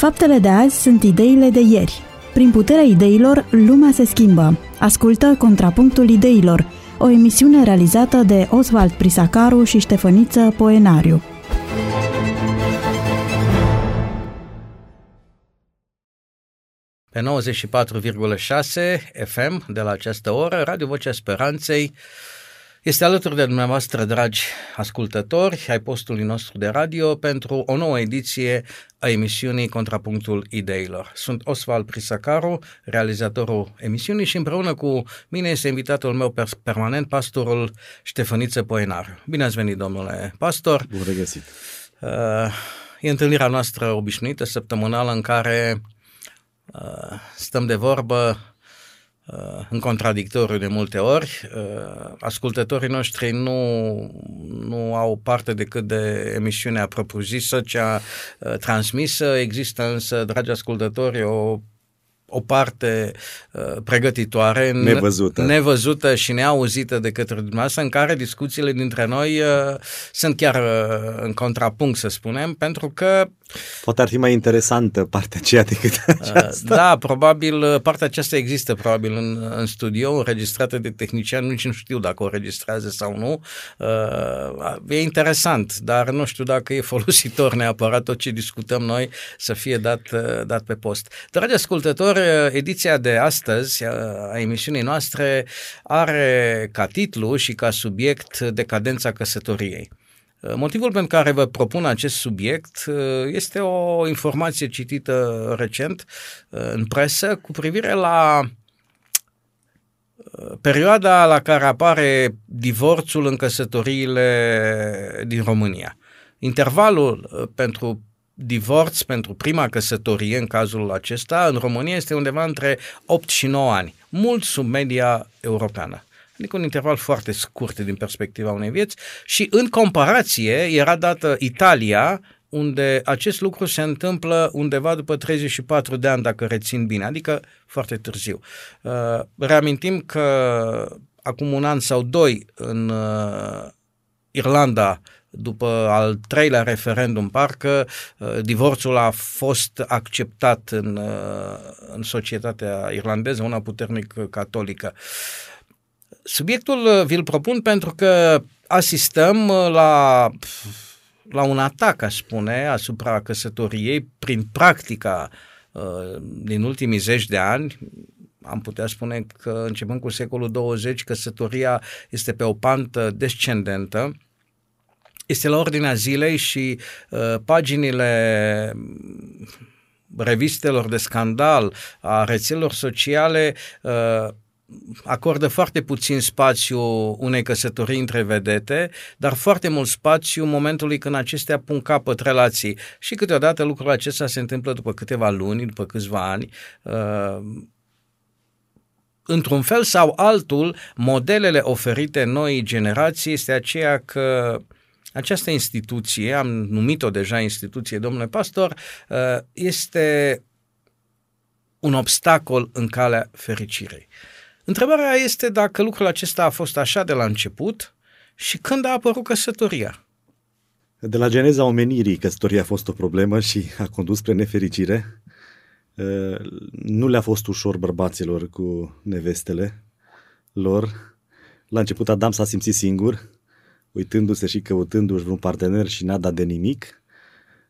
Faptele de azi sunt ideile de ieri. Prin puterea ideilor, lumea se schimbă. Ascultă Contrapunctul Ideilor, o emisiune realizată de Oswald Prisacaru și Ștefăniță Poenariu. Pe 94,6 FM de la această oră, Radio Vocea Speranței este alături de dumneavoastră, dragi ascultători, ai postului nostru de radio pentru o nouă ediție a emisiunii Contrapunctul Ideilor. Sunt Osval Prisacaru, realizatorul emisiunii și împreună cu mine este invitatul meu permanent, pastorul Ștefăniță Poenar. Bine ați venit, domnule pastor! Bun regăsit! Uh, e întâlnirea noastră obișnuită, săptămânală, în care uh, stăm de vorbă Uh, în contradictoriu de multe ori. Uh, ascultătorii noștri nu, nu au parte decât de emisiunea propriu-zisă, cea uh, transmisă. Există însă, dragi ascultători, o o parte uh, pregătitoare, nevăzută. nevăzută și neauzită de către dumneavoastră, în care discuțiile dintre noi uh, sunt chiar uh, în contrapunct, să spunem, pentru că Poate ar fi mai interesantă partea aceea decât uh, aceasta. Da, probabil uh, partea aceasta există probabil în, în studio, înregistrată de tehnician, nici nu știu dacă o registrează sau nu. Uh, e interesant, dar nu știu dacă e folositor neapărat tot ce discutăm noi să fie dat, dat pe post. Dragi ascultători, ediția de astăzi a emisiunii noastre are ca titlu și ca subiect decadența căsătoriei. Motivul pentru care vă propun acest subiect este o informație citită recent în presă cu privire la perioada la care apare divorțul în căsătoriile din România. Intervalul pentru divorț pentru prima căsătorie, în cazul acesta, în România este undeva între 8 și 9 ani, mult sub media europeană. Adică un interval foarte scurt din perspectiva unei vieți și în comparație era dată Italia, unde acest lucru se întâmplă undeva după 34 de ani, dacă rețin bine, adică foarte târziu. Uh, reamintim că acum un an sau doi în uh, Irlanda după al treilea referendum, parcă uh, divorțul a fost acceptat în, uh, în societatea irlandeză, una puternic catolică. Subiectul uh, vi-l propun pentru că asistăm la, la un atac, aș spune, asupra căsătoriei prin practica din ultimii zeci de ani, am putea spune că începând cu secolul 20, căsătoria este pe o pantă descendentă, este la ordinea zilei și uh, paginile revistelor de scandal, a rețelelor sociale, uh, acordă foarte puțin spațiu unei căsătorii între vedete, dar foarte mult spațiu momentului când acestea pun capăt relații. Și câteodată lucrul acesta se întâmplă după câteva luni, după câțiva ani. Uh, într-un fel sau altul, modelele oferite noii generații este aceea că uh, această instituție, am numit-o deja instituție, domnule pastor, uh, este un obstacol în calea fericirei. Întrebarea este dacă lucrul acesta a fost așa de la început și când a apărut căsătoria. De la geneza omenirii, căsătoria a fost o problemă și a condus spre nefericire. Uh, nu le-a fost ușor bărbaților cu nevestele lor. La început Adam s-a simțit singur, uitându-se și căutându-și vreun partener și n-a dat de nimic.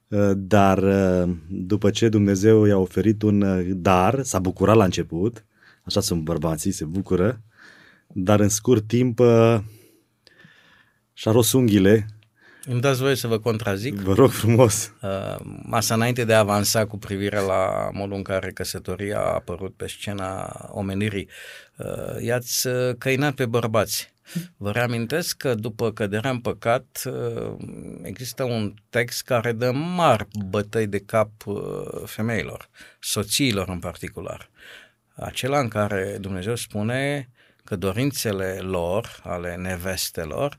Uh, dar uh, după ce Dumnezeu i-a oferit un uh, dar, s-a bucurat la început, așa sunt bărbații, se bucură, dar în scurt timp și-a ros unghiile. Îmi dați voie să vă contrazic? Vă rog frumos. Asta înainte de a avansa cu privire la modul în care căsătoria a apărut pe scena omenirii, i-ați căinat pe bărbați. Vă reamintesc că după căderea în păcat uh, există un text care dă mari bătăi de cap uh, femeilor, soțiilor în particular. Acela în care Dumnezeu spune că dorințele lor, ale nevestelor,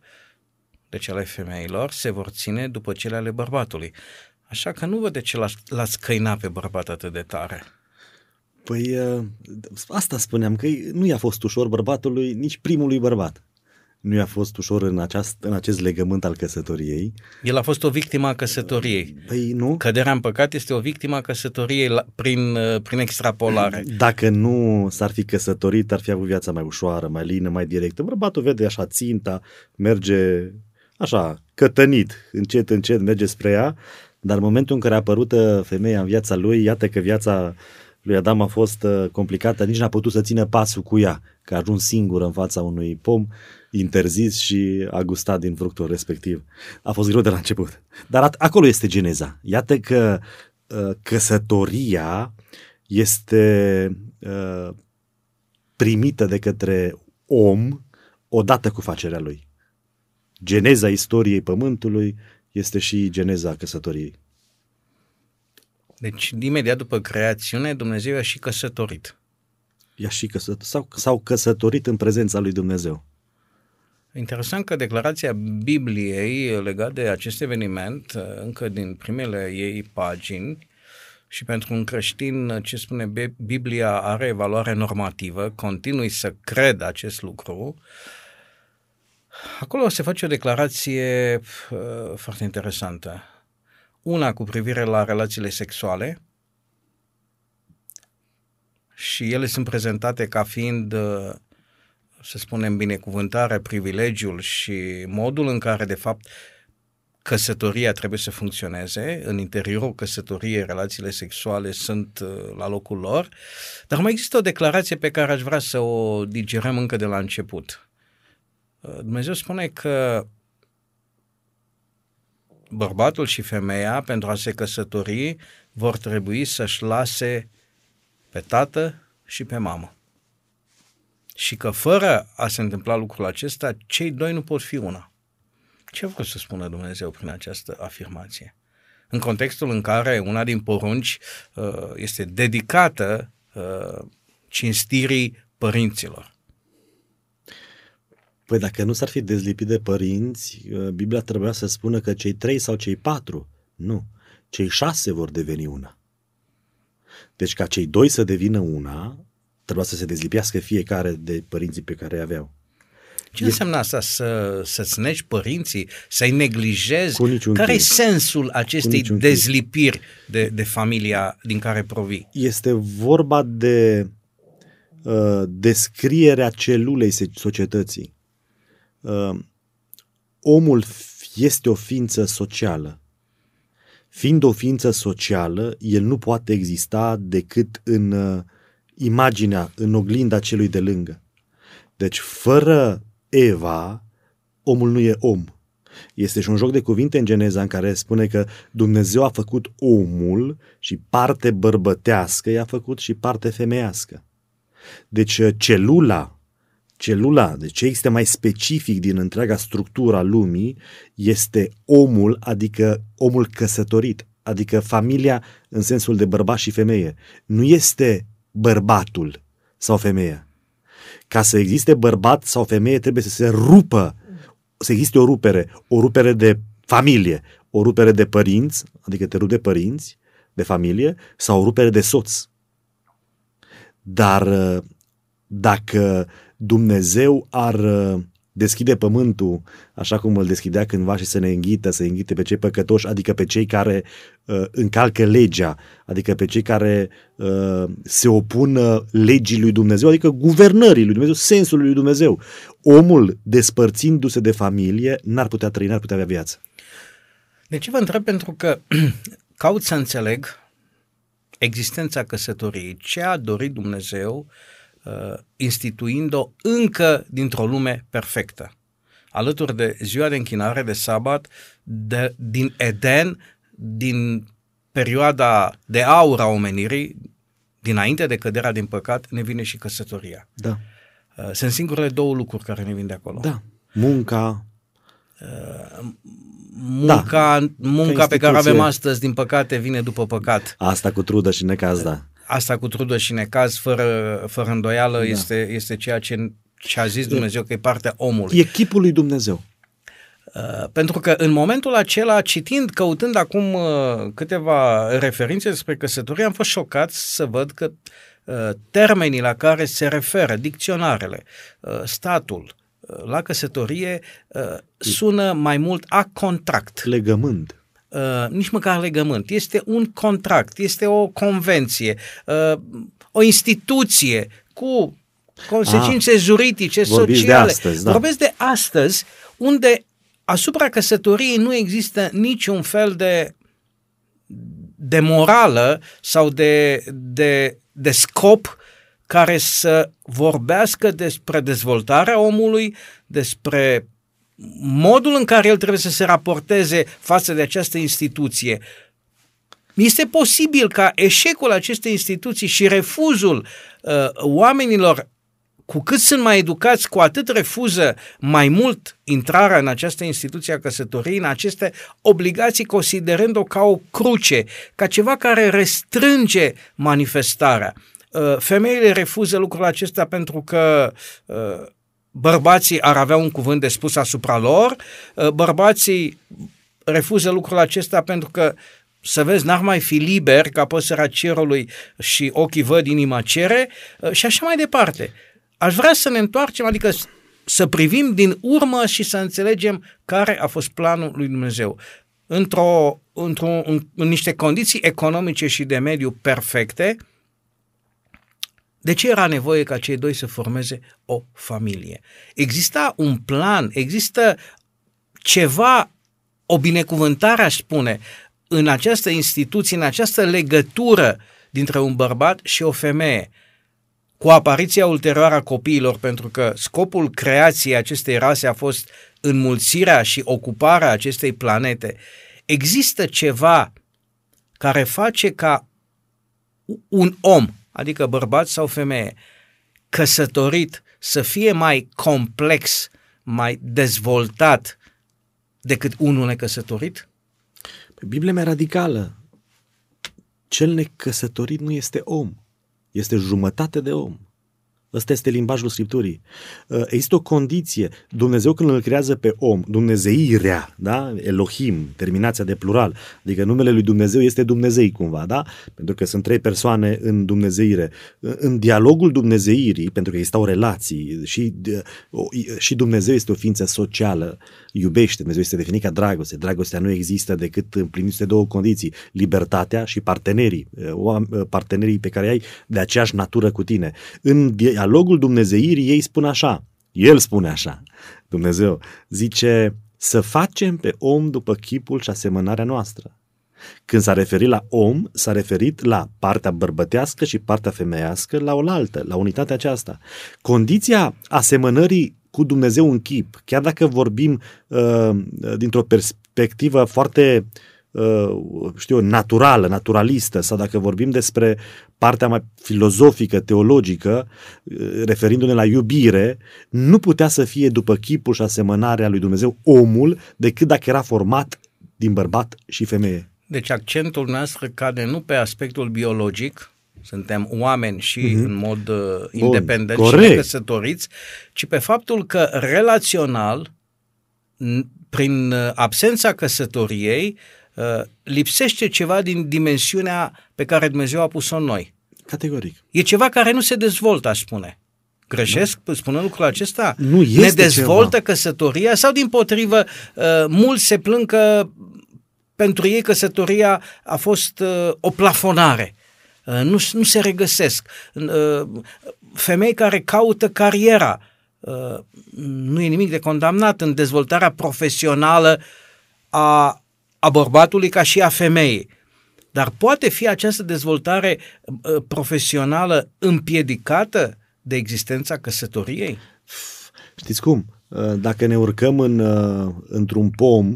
deci ale femeilor, se vor ține după cele ale bărbatului. Așa că nu văd de ce l-ați căina pe bărbat atât de tare. Păi uh, asta spuneam, că nu i-a fost ușor bărbatului, nici primului bărbat. Nu i-a fost ușor în, aceast, în acest legământ al căsătoriei. El a fost o victimă a căsătoriei. Păi nu? Căderea în păcat este o victimă a căsătoriei la, prin, uh, prin extrapolare. Dacă nu s-ar fi căsătorit, ar fi avut viața mai ușoară, mai lină, mai directă. Bărbatul vede așa ținta, merge așa, cătănit, încet, încet merge spre ea, dar în momentul în care a apărut uh, femeia în viața lui, iată că viața lui Adam a fost uh, complicată, nici n-a putut să țină pasul cu ea, că a ajuns singur în fața unui pom interzis și a gustat din fructul respectiv. A fost greu de la început. Dar acolo este geneza. Iată că uh, căsătoria este uh, primită de către om odată cu facerea lui. Geneza istoriei pământului este și geneza căsătoriei. Deci, imediat după creațiune, Dumnezeu a și căsătorit. I-a și căsătorit, sau, sau căsătorit în prezența lui Dumnezeu. Interesant că declarația Bibliei legat de acest eveniment, încă din primele ei pagini, și pentru un creștin, ce spune Biblia are valoare normativă, continui să cred acest lucru, acolo se face o declarație uh, foarte interesantă. Una cu privire la relațiile sexuale, și ele sunt prezentate ca fiind uh, să spunem, binecuvântarea, privilegiul și modul în care, de fapt, căsătoria trebuie să funcționeze, în interiorul căsătoriei relațiile sexuale sunt uh, la locul lor, dar mai există o declarație pe care aș vrea să o digerăm încă de la început. Uh, Dumnezeu spune că bărbatul și femeia, pentru a se căsători, vor trebui să-și lase pe tată și pe mamă și că fără a se întâmpla lucrul acesta, cei doi nu pot fi una. Ce vreau să spună Dumnezeu prin această afirmație? În contextul în care una din porunci uh, este dedicată uh, cinstirii părinților. Păi dacă nu s-ar fi dezlipit de părinți, uh, Biblia trebuia să spună că cei trei sau cei patru, nu, cei șase vor deveni una. Deci ca cei doi să devină una, trebuia să se dezlipească fiecare de părinții pe care îi aveau. Ce e... înseamnă asta? Să, să-ți negi părinții? Să-i neglijezi? Cu niciun care e sensul acestei dezlipiri de, de familia din care provii? Este vorba de uh, descrierea celulei societății. Uh, omul este o ființă socială. Fiind o ființă socială, el nu poate exista decât în uh, imaginea în oglinda celui de lângă. Deci, fără Eva, omul nu e om. Este și un joc de cuvinte în Geneza în care spune că Dumnezeu a făcut omul și parte bărbătească i-a făcut și parte femeiască. Deci celula, celula, deci ce este mai specific din întreaga structură a lumii, este omul, adică omul căsătorit, adică familia în sensul de bărbat și femeie. Nu este bărbatul sau femeia. Ca să existe bărbat sau femeie trebuie să se rupă, să existe o rupere, o rupere de familie, o rupere de părinți, adică te rup de părinți, de familie, sau o rupere de soț. Dar dacă Dumnezeu ar deschide pământul așa cum îl deschidea cândva și să ne înghită, să înghite pe cei păcătoși, adică pe cei care uh, încalcă legea, adică pe cei care uh, se opun legii lui Dumnezeu, adică guvernării lui Dumnezeu, sensul lui Dumnezeu. Omul, despărțindu-se de familie, n-ar putea trăi, n-ar putea avea viață. De ce vă întreb? Pentru că caut să înțeleg existența căsătoriei, ce a dorit Dumnezeu uh, uh, instituind-o încă dintr-o lume perfectă. Alături de ziua de închinare de sabat, de, din Eden, din perioada de aur a omenirii, dinainte de căderea din păcat, ne vine și căsătoria. Da. Uh, sunt singurele două lucruri care ne vin de acolo. Da. Munca, uh, munca, da, munca pe care avem astăzi, din păcate, vine după păcat. Asta cu trudă și necaz, da asta cu trudă și necaz, fără, fără îndoială, da. este, este ceea ce, ce a zis Dumnezeu, că e partea omului. E chipul lui Dumnezeu. Uh, pentru că în momentul acela, citind, căutând acum uh, câteva referințe despre căsătorie, am fost șocat să văd că uh, termenii la care se referă, dicționarele, uh, statul, la căsătorie sună mai mult a contract. Legământ. Uh, nici măcar legământ. Este un contract, este o convenție, uh, o instituție cu consecințe ah, juridice, sociale. De astăzi, da. Vorbesc de astăzi, unde asupra căsătoriei nu există niciun fel de de morală sau de, de, de scop care să vorbească despre dezvoltarea omului, despre modul în care el trebuie să se raporteze față de această instituție. Este posibil ca eșecul acestei instituții și refuzul uh, oamenilor cu cât sunt mai educați, cu atât refuză mai mult intrarea în această instituție a căsătoriei, în aceste obligații, considerând-o ca o cruce, ca ceva care restrânge manifestarea. Uh, femeile refuză lucrul acesta pentru că uh, bărbații ar avea un cuvânt de spus asupra lor, uh, bărbații refuză lucrul acesta pentru că să vezi, n-ar mai fi liber ca păsăra cerului și ochii văd, inima cere și așa mai departe. Aș vrea să ne întoarcem, adică să privim din urmă și să înțelegem care a fost planul lui Dumnezeu. Într-o, într-o, în, în niște condiții economice și de mediu perfecte, de ce era nevoie ca cei doi să formeze o familie? Exista un plan, există ceva, o binecuvântare, aș spune, în această instituție, în această legătură dintre un bărbat și o femeie cu apariția ulterioară a copiilor, pentru că scopul creației acestei rase a fost înmulțirea și ocuparea acestei planete, există ceva care face ca un om, adică bărbat sau femeie, căsătorit să fie mai complex, mai dezvoltat decât unul necăsătorit? Biblia mea radicală. Cel necăsătorit nu este om. Este jumătate de om. Ăsta este limbajul Scripturii. Uh, există o condiție. Dumnezeu când îl creează pe om, Dumnezeirea, da? Elohim, terminația de plural, adică numele lui Dumnezeu este Dumnezei cumva, da? Pentru că sunt trei persoane în Dumnezeire. În dialogul Dumnezeirii, pentru că existau relații și, și Dumnezeu este o ființă socială, iubește, Dumnezeu este definit ca dragoste. Dragostea nu există decât împliniți de două condiții, libertatea și partenerii, uh, partenerii pe care ai de aceeași natură cu tine. În dialogul Dumnezeirii ei spun așa, el spune așa, Dumnezeu zice să facem pe om după chipul și asemănarea noastră. Când s-a referit la om, s-a referit la partea bărbătească și partea femeiască la oaltă, la unitatea aceasta. Condiția asemănării cu Dumnezeu în chip, chiar dacă vorbim uh, dintr-o perspectivă foarte uh, Uh, știu naturală, naturalistă, sau dacă vorbim despre partea mai filozofică, teologică, uh, referindu-ne la iubire, nu putea să fie după chipul și asemănarea lui Dumnezeu omul, decât dacă era format din bărbat și femeie. Deci accentul nostru cade nu pe aspectul biologic, suntem oameni și mm-hmm. în mod uh, independent Bun, și necăsătoriți, ci pe faptul că relațional, prin uh, absența căsătoriei, Uh, lipsește ceva din dimensiunea pe care Dumnezeu a pus-o în noi. Categoric. E ceva care nu se dezvoltă, aș spune. Greșesc nu. spunând lucrul acesta? Nu este Ne dezvoltă ceva. căsătoria sau din potrivă uh, mulți se plâng că pentru ei căsătoria a fost uh, o plafonare. Nu, nu se regăsesc. Femei care caută cariera. Nu e nimic de condamnat în dezvoltarea profesională a a bărbatului ca și a femeii. Dar poate fi această dezvoltare uh, profesională împiedicată de existența căsătoriei? Știți cum? Uh, dacă ne urcăm în, uh, într-un pom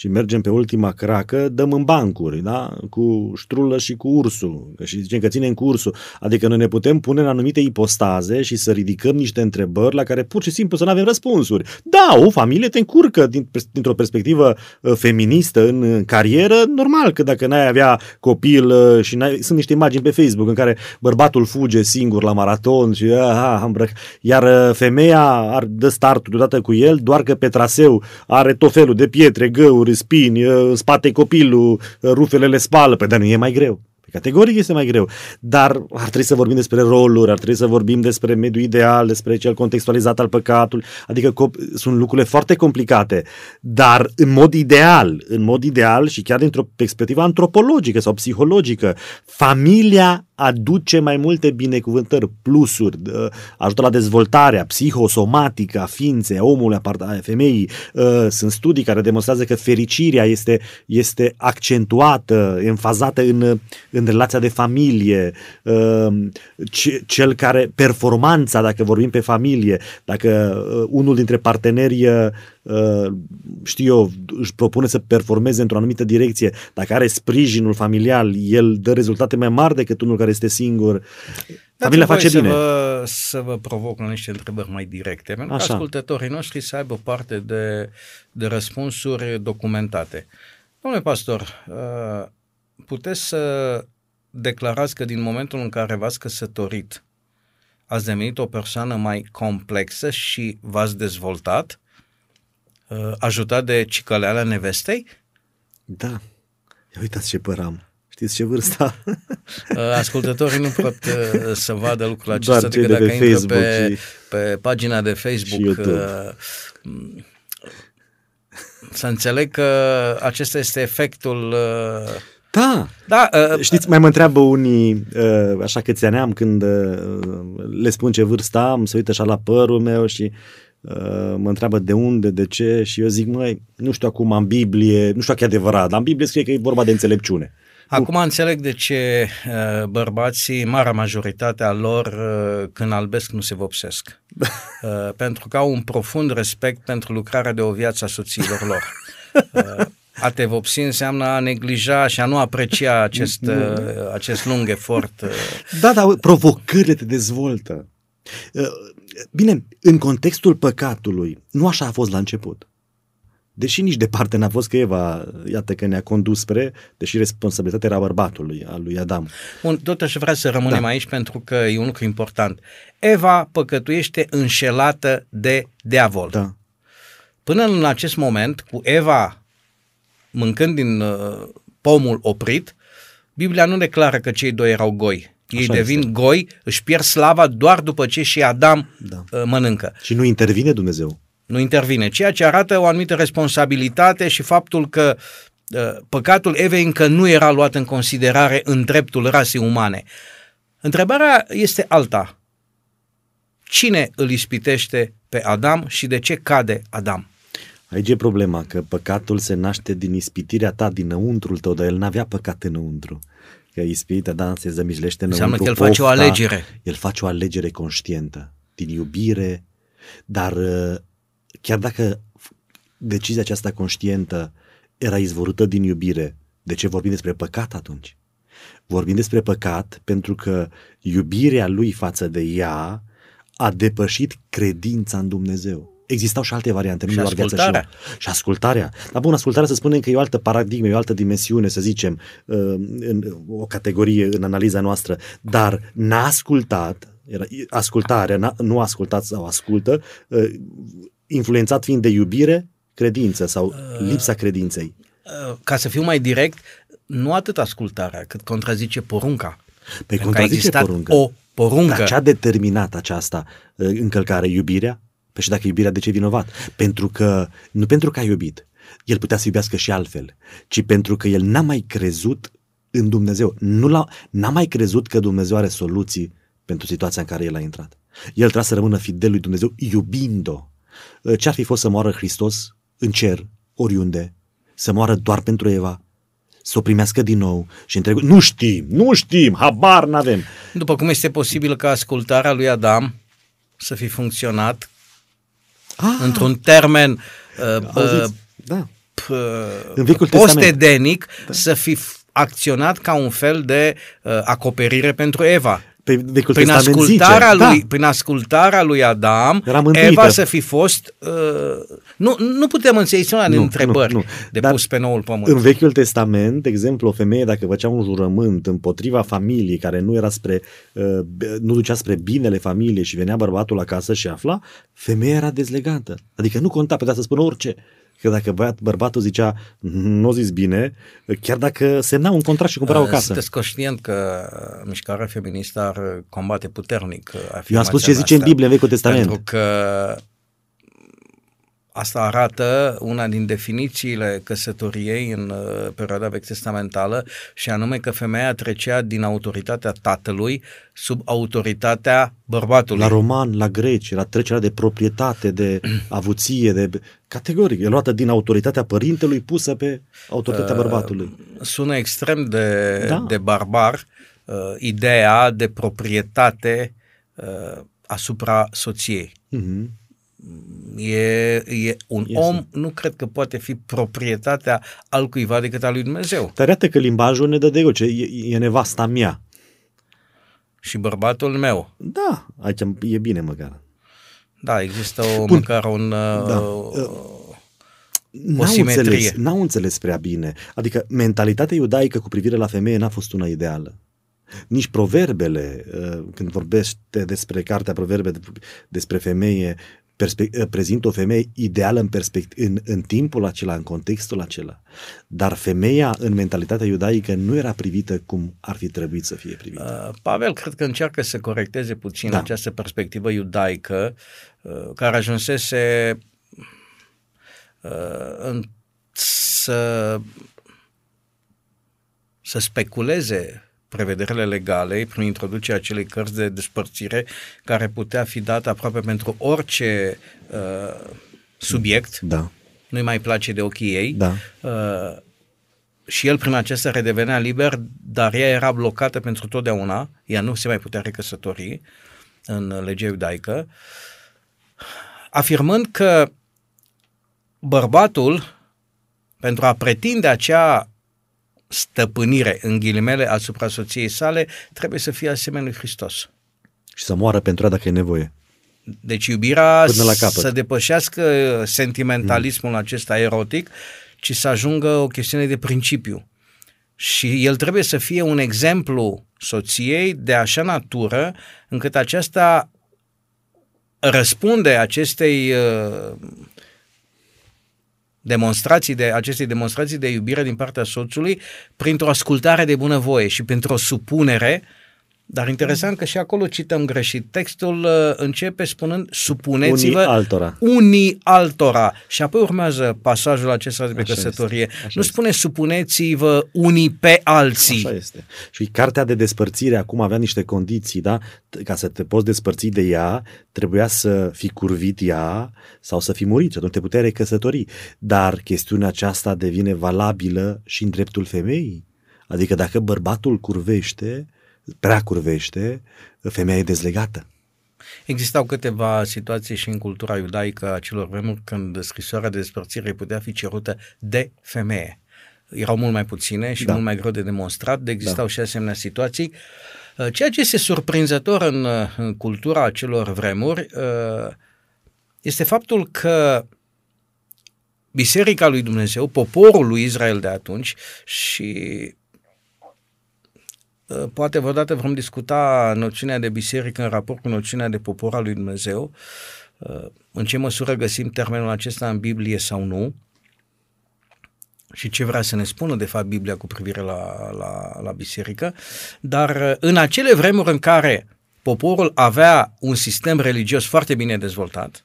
și mergem pe ultima cracă, dăm în bancuri, da? cu ștrulă și cu ursul. Și zicem că ținem cu ursul. Adică noi ne putem pune în anumite ipostaze și să ridicăm niște întrebări la care pur și simplu să nu avem răspunsuri. Da, o familie te încurcă din, dintr-o perspectivă uh, feministă în carieră, normal că dacă n-ai avea copil uh, și n-ai, sunt niște imagini pe Facebook în care bărbatul fuge singur la maraton și aha, am brăc, iar uh, femeia ar dă startul deodată cu el, doar că pe traseu are tot felul de pietre, găuri, spini, în spate copilul, rufele le spală, pe păi, dar nu e mai greu. Categoric este mai greu, dar ar trebui să vorbim despre roluri, ar trebui să vorbim despre mediul ideal, despre cel contextualizat al păcatului, adică sunt lucrurile foarte complicate, dar în mod ideal, în mod ideal și chiar dintr-o perspectivă antropologică sau psihologică, familia aduce mai multe binecuvântări, plusuri, ajută la dezvoltarea psihosomatică a ființei, a omului, a femeii. Ă, sunt studii care demonstrează că fericirea este, este accentuată, enfazată în, în relația de familie. Ă, cel care, performanța, dacă vorbim pe familie, dacă ă, unul dintre parteneri știu eu, își propune să performeze într-o anumită direcție, dacă are sprijinul familial, el dă rezultate mai mari decât unul care este singur. Familia face să bine. Vă, să vă provoc la niște întrebări mai directe, pentru că ascultătorii noștri să aibă parte de, de răspunsuri documentate. Domnule pastor, uh, puteți să declarați că din momentul în care v-ați căsătorit, ați devenit o persoană mai complexă și v-ați dezvoltat? Uh, ajutat de cicăleala nevestei? Da. Ia uitați ce păr am. Știți ce vârstă? Uh, ascultătorii nu pot uh, să vadă lucrul acesta decât dacă intră Facebook pe, și... pe pagina de Facebook. Și să înțeleg că acesta este efectul da. da uh, Știți, mai mă întreabă unii, uh, așa că ți-aneam când uh, le spun ce vârstă am, să uită așa la părul meu și Uh, mă întreabă de unde, de ce și eu zic, măi, nu știu acum în Biblie, nu știu dacă e adevărat, dar în Biblie scrie că e vorba de înțelepciune. Acum înțeleg de ce uh, bărbații, marea majoritate a lor, uh, când albesc, nu se vopsesc. pentru că au un profund respect pentru lucrarea de o viață a soțiilor lor. A te vopsi înseamnă a neglija și a nu aprecia acest, acest lung efort. Da, dar provocările te dezvoltă. Bine, în contextul păcatului, nu așa a fost la început. Deși nici departe n-a fost că Eva, iată că ne-a condus spre, deși responsabilitatea era bărbatului, al lui Adam. Bun, tot aș vrea să rămânem da. aici pentru că e un lucru important. Eva păcătuiește înșelată de diavol. Da. Până în acest moment, cu Eva mâncând din uh, pomul oprit, Biblia nu declară că cei doi erau goi. Ei Așa devin este. goi, își pierd slava doar după ce și Adam da. Uh, mănâncă. Și nu intervine Dumnezeu. Nu intervine, ceea ce arată o anumită responsabilitate și faptul că uh, păcatul Evei încă nu era luat în considerare în dreptul rasei umane. Întrebarea este alta. Cine îl ispitește pe Adam și de ce cade Adam? Aici e problema, că păcatul se naște din ispitirea ta dinăuntrul tău, dar el n-avea păcat înăuntru că ispita, da, se zămijlește Înseamnă că el pofta, face o alegere. El face o alegere conștientă, din iubire, dar uh, chiar dacă decizia aceasta conștientă era izvorâtă din iubire, de ce vorbim despre păcat atunci? Vorbim despre păcat pentru că iubirea lui față de ea a depășit credința în Dumnezeu existau și alte variante, nu și doar viața și, și ascultarea. Dar bun, ascultarea să spunem că e o altă paradigmă, e o altă dimensiune, să zicem, uh, în o categorie în analiza noastră, dar n-a ascultat, era ascultarea, nu ascultat sau ascultă, uh, influențat fiind de iubire, credință sau uh, lipsa credinței. Ca să fiu mai direct, nu atât ascultarea, cât contrazice porunca. Pe contrazice porunca. o poruncă. Dar ce a determinat această încălcare? Iubirea? Păi și dacă iubirea, de ce e vinovat? Pentru că, nu pentru că a iubit, el putea să iubească și altfel, ci pentru că el n-a mai crezut în Dumnezeu. Nu l-a, n-a mai crezut că Dumnezeu are soluții pentru situația în care el a intrat. El trebuie să rămână fidel lui Dumnezeu iubind-o. Ce-ar fi fost să moară Hristos în cer, oriunde, să moară doar pentru Eva, să o primească din nou și întregul... Nu știm, nu știm, habar n-avem. După cum este posibil ca ascultarea lui Adam să fi funcționat ah. într-un termen uh, uh, da. uh, post-edenic da. să fi acționat ca un fel de uh, acoperire pentru Eva pe Vechiul prin ascultarea, zice. lui, da. prin ascultarea lui Adam, Eva să fi fost... Uh, nu, nu putem înțelege în întrebări nu, nu. de Dar pus pe noul pământ. În Vechiul Testament, de exemplu, o femeie dacă făcea un jurământ împotriva familiei care nu era spre, uh, nu ducea spre binele familiei și venea bărbatul acasă și afla, femeia era dezlegată. Adică nu conta, putea să spună orice Că dacă băiat, bărbatul zicea, nu o zis bine, chiar dacă semna un contract și cumpăra o casă. Sunteți conștient că mișcarea feministă ar combate puternic Eu am spus ce zice în Biblie, în Vechiul Testament. Pentru că Asta arată una din definițiile căsătoriei în uh, perioada vechi testamentală și anume că femeia trecea din autoritatea tatălui sub autoritatea bărbatului. La roman, la greci, era trecerea de proprietate, de avuție, de categoric. E luată din autoritatea părintelui pusă pe autoritatea uh, bărbatului. Sună extrem de, da. de barbar uh, ideea de proprietate uh, asupra soției. Uh-huh. E, e un este. om nu cred că poate fi proprietatea al cuiva decât al lui Dumnezeu. Dar arată că limbajul ne dă de ce e, e nevasta mea. Și bărbatul meu. Da, aici e bine măcar. Da, există o, Bun. măcar un... Da. Uh, N-au înțeles, n-au înțeles prea bine. Adică mentalitatea iudaică cu privire la femeie n-a fost una ideală. Nici proverbele, uh, când vorbește despre cartea proverbe despre femeie, perspe- prezintă o femeie ideală în, perspect- în, în timpul acela, în contextul acela. Dar femeia în mentalitatea iudaică nu era privită cum ar fi trebuit să fie privită. Uh, Pavel cred că încearcă să corecteze puțin da. această perspectivă iudaică uh, care ajunsese uh, în, să, să speculeze prevederile legale prin introducerea acelei cărți de despărțire care putea fi dată aproape pentru orice uh, subiect. Da. Nu-i mai place de ochii ei. Da. Uh, și el prin acesta redevenea liber, dar ea era blocată pentru totdeauna. Ea nu se mai putea recăsători în legea iudaică, afirmând că bărbatul, pentru a pretinde acea stăpânire, în ghilimele, asupra soției sale, trebuie să fie asemenea lui Hristos. Și să moară pentru ea dacă e nevoie. Deci iubirea Până la capăt. să depășească sentimentalismul mm. acesta erotic, ci să ajungă o chestiune de principiu. Și el trebuie să fie un exemplu soției de așa natură încât aceasta răspunde acestei uh, demonstrații de, acestei demonstrații de iubire din partea soțului printr-o ascultare de bunăvoie și printr-o supunere dar interesant că și acolo cităm greșit. Textul uh, începe spunând supuneți-vă unii altora. Unii altora. Și apoi urmează pasajul acesta de căsătorie. Este, nu este. spune supuneți-vă unii pe alții. Așa este. Și cartea de despărțire acum avea niște condiții, da? Ca să te poți despărți de ea, trebuia să fi curvit ea sau să fi murit, atunci te puteai recăsători. Dar chestiunea aceasta devine valabilă și în dreptul femeii. Adică dacă bărbatul curvește, prea curvește, femeia e dezlegată. Existau câteva situații și în cultura iudaică a celor vremuri când scrisoarea de despărțire putea fi cerută de femeie. Erau mult mai puține și da. mult mai greu de demonstrat, de existau da. și asemenea situații. Uh, ceea ce este surprinzător în, uh, în cultura acelor vremuri uh, este faptul că Biserica lui Dumnezeu, poporul lui Israel de atunci și Uh, poate vreodată vom discuta noțiunea de biserică în raport cu noțiunea de popor al lui Dumnezeu, uh, în ce măsură găsim termenul acesta în Biblie sau nu? Și ce vrea să ne spună de fapt Biblia cu privire la, la, la biserică, dar uh, în acele vremuri în care poporul avea un sistem religios foarte bine dezvoltat,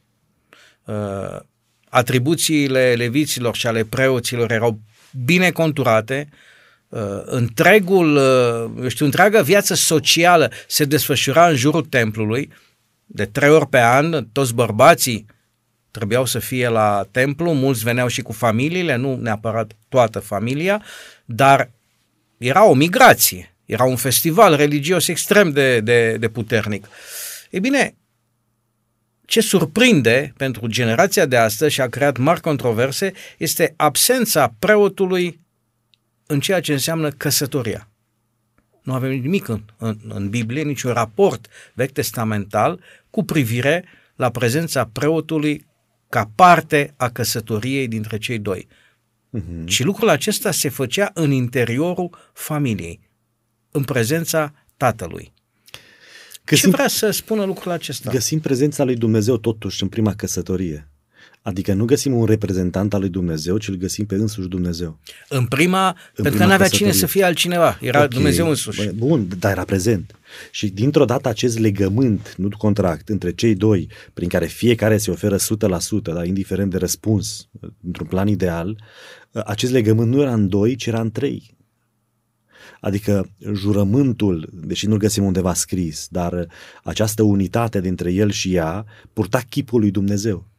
atribuțiile leviților și ale preoților erau bine conturate, uh, întregul, uh, eu știu, întreaga viață socială se desfășura în jurul templului, de trei ori pe an, toți bărbații trebuiau să fie la templu, mulți veneau și cu familiile, nu neapărat toată familia, dar era o migrație, era un festival religios extrem de, de, de puternic. Ei bine, ce surprinde pentru generația de astăzi și a creat mari controverse este absența preotului în ceea ce înseamnă căsătoria. Nu avem nimic în, în, în Biblie, niciun raport vechi testamental cu privire la prezența preotului ca parte a căsătoriei dintre cei doi. Uh-huh. Și lucrul acesta se făcea în interiorul familiei, în prezența tatălui. Găsim, Ce vrea să spună lucrul acesta? Găsim prezența lui Dumnezeu totuși în prima căsătorie. Adică nu găsim un reprezentant al lui Dumnezeu, ci îl găsim pe însuși Dumnezeu. În prima, în pentru prima că nu avea cine să fie altcineva, era okay. Dumnezeu însuși. Bun, dar era prezent. Și dintr-o dată acest legământ, nu contract, între cei doi, prin care fiecare se oferă 100%, dar indiferent de răspuns, într-un plan ideal, acest legământ nu era în doi, ci era în trei. Adică jurământul, deși nu-l găsim undeva scris, dar această unitate dintre el și ea purta chipul lui Dumnezeu.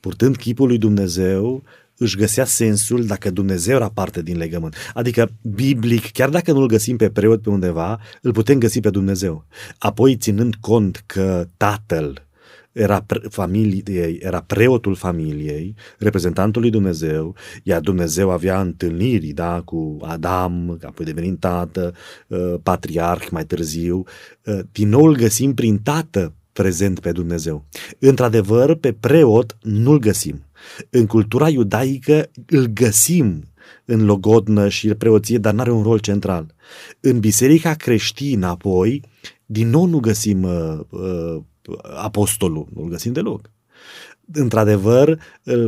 Purtând chipul lui Dumnezeu, își găsea sensul dacă Dumnezeu era parte din legământ. Adică, biblic, chiar dacă nu-l găsim pe preot pe undeva, îl putem găsi pe Dumnezeu. Apoi, ținând cont că tatăl era, pre- familiei, era preotul familiei, reprezentantul lui Dumnezeu, iar Dumnezeu avea întâlniri da, cu Adam, apoi devenind tată, uh, patriarh mai târziu. Uh, din nou îl găsim prin tată prezent pe Dumnezeu. Într-adevăr, pe preot nu-l găsim. În cultura iudaică îl găsim în logodnă și preoție, dar nu are un rol central. În biserica creștină, apoi, din nou nu găsim uh, uh, apostolul, nu-l găsim deloc. Într-adevăr,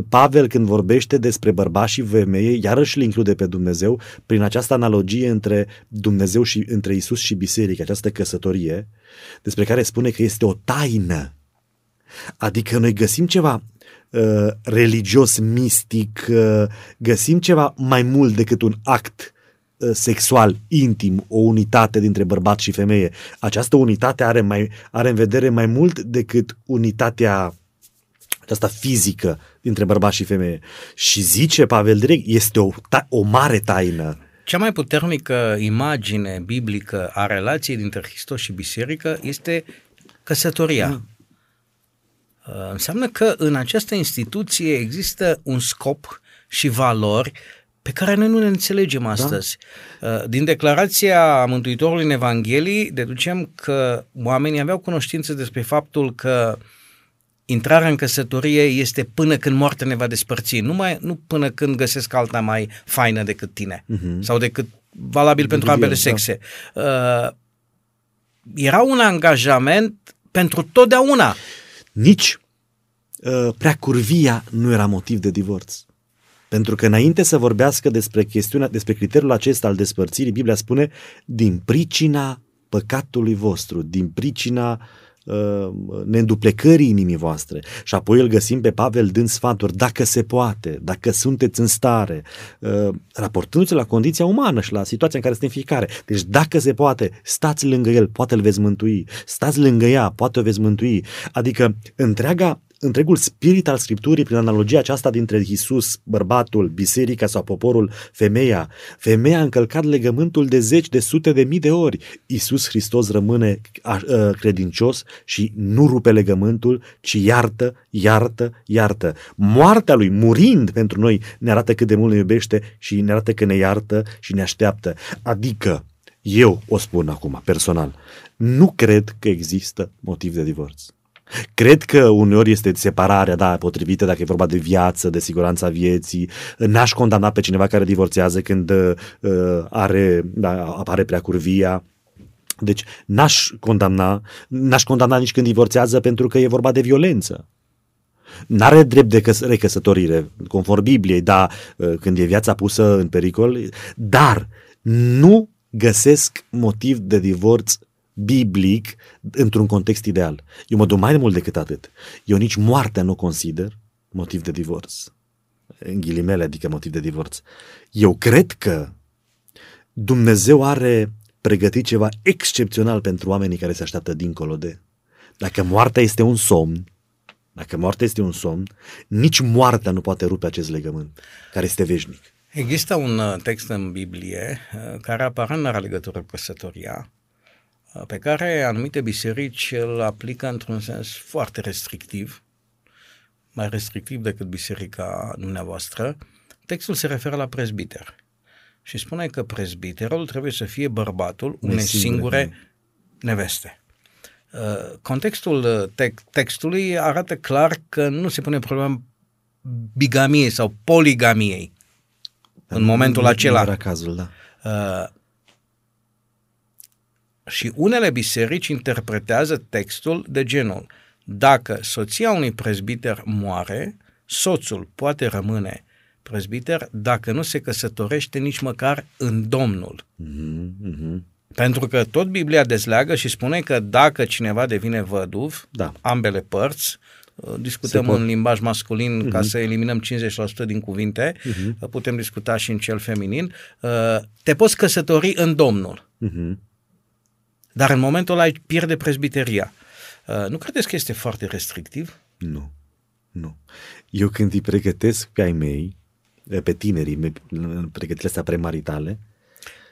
Pavel când vorbește despre bărbați și femeie, iarăși îl include pe Dumnezeu prin această analogie între Dumnezeu și între Isus și biserică, această căsătorie, despre care spune că este o taină. Adică noi găsim ceva uh, religios, mistic, uh, găsim ceva mai mult decât un act uh, sexual, intim, o unitate dintre bărbat și femeie. Această unitate are, mai, are în vedere mai mult decât unitatea aceasta fizică dintre bărbat și femeie. Și zice Pavel direct, este o, ta- o mare taină. Cea mai puternică imagine biblică a relației dintre Hristos și biserică este căsătoria. Da. Uh, înseamnă că în această instituție există un scop și valori pe care noi nu le înțelegem da. astăzi. Da. Din declarația Mântuitorului în Evanghelii deducem că oamenii aveau cunoștință despre faptul că uh, intrarea în căsătorie este până când moartea ne va despărți, nu, mai, nu până când găsesc alta mai faină decât tine uh-huh. sau decât valabil de pentru ambele da. sexe. Da. Uh, era un angajament pentru totdeauna. Nici uh, prea curvia nu era motiv de divorț. Pentru că înainte să vorbească despre chestiunea, despre criteriul acesta al despărțirii, Biblia spune din pricina păcatului vostru, din pricina Uh, neînduplecării inimii voastre. Și apoi îl găsim pe Pavel dând sfaturi, dacă se poate, dacă sunteți în stare, uh, raportându-se la condiția umană și la situația în care suntem fiecare. Deci dacă se poate, stați lângă el, poate îl veți mântui. Stați lângă ea, poate o veți mântui. Adică întreaga întregul spirit al Scripturii prin analogia aceasta dintre Isus, bărbatul, biserica sau poporul, femeia. Femeia a încălcat legământul de zeci, de sute de mii de ori. Isus Hristos rămâne credincios și nu rupe legământul, ci iartă, iartă, iartă. Moartea lui, murind pentru noi, ne arată cât de mult ne iubește și ne arată că ne iartă și ne așteaptă. Adică, eu o spun acum, personal, nu cred că există motiv de divorț. Cred că uneori este separarea, da, potrivită dacă e vorba de viață, de siguranța vieții. N-aș condamna pe cineva care divorțează când uh, are, da, apare prea curvia. Deci n-aș condamna, n-aș condamna nici când divorțează pentru că e vorba de violență. N-are drept de căs- recăsătorire, conform Bibliei, da, uh, când e viața pusă în pericol, dar nu găsesc motiv de divorț biblic într-un context ideal. Eu mă duc mai mult decât atât. Eu nici moartea nu consider motiv de divorț. În ghilimele, adică motiv de divorț. Eu cred că Dumnezeu are pregătit ceva excepțional pentru oamenii care se așteaptă dincolo de. Dacă moartea este un somn, dacă moartea este un somn, nici moartea nu poate rupe acest legământ, care este veșnic. Există un uh, text în Biblie uh, care aparent nu are legătură cu căsătoria, pe care anumite biserici îl aplică într-un sens foarte restrictiv, mai restrictiv decât biserica dumneavoastră. Textul se referă la prezbiter și spune că prezbiterul trebuie să fie bărbatul unei singure neveste. Uh, contextul uh, te- textului arată clar că nu se pune problema bigamiei sau poligamiei în momentul acela. Nu era cazul, da. Uh, și unele biserici interpretează textul de genul dacă soția unui prezbiter moare, soțul poate rămâne prezbiter dacă nu se căsătorește nici măcar în Domnul. Mhm, mhm. Pentru că tot Biblia dezleagă și spune că dacă cineva devine văduv, Da. ambele părți, uh, discutăm Se pot- în limbaj masculin ca Mhm. să eliminăm 50% din cuvinte, Mhm. uh, putem discuta și în cel feminin, uh, te poți căsători în Domnul, Mhm. Dar în momentul ăla ai pierde prezbiteria. Uh, Nu credeți că este foarte restrictiv? Nu. Nu. Eu când îi pregătesc pe ai mei, pe tinerii mei, în pregătirile astea premaritale,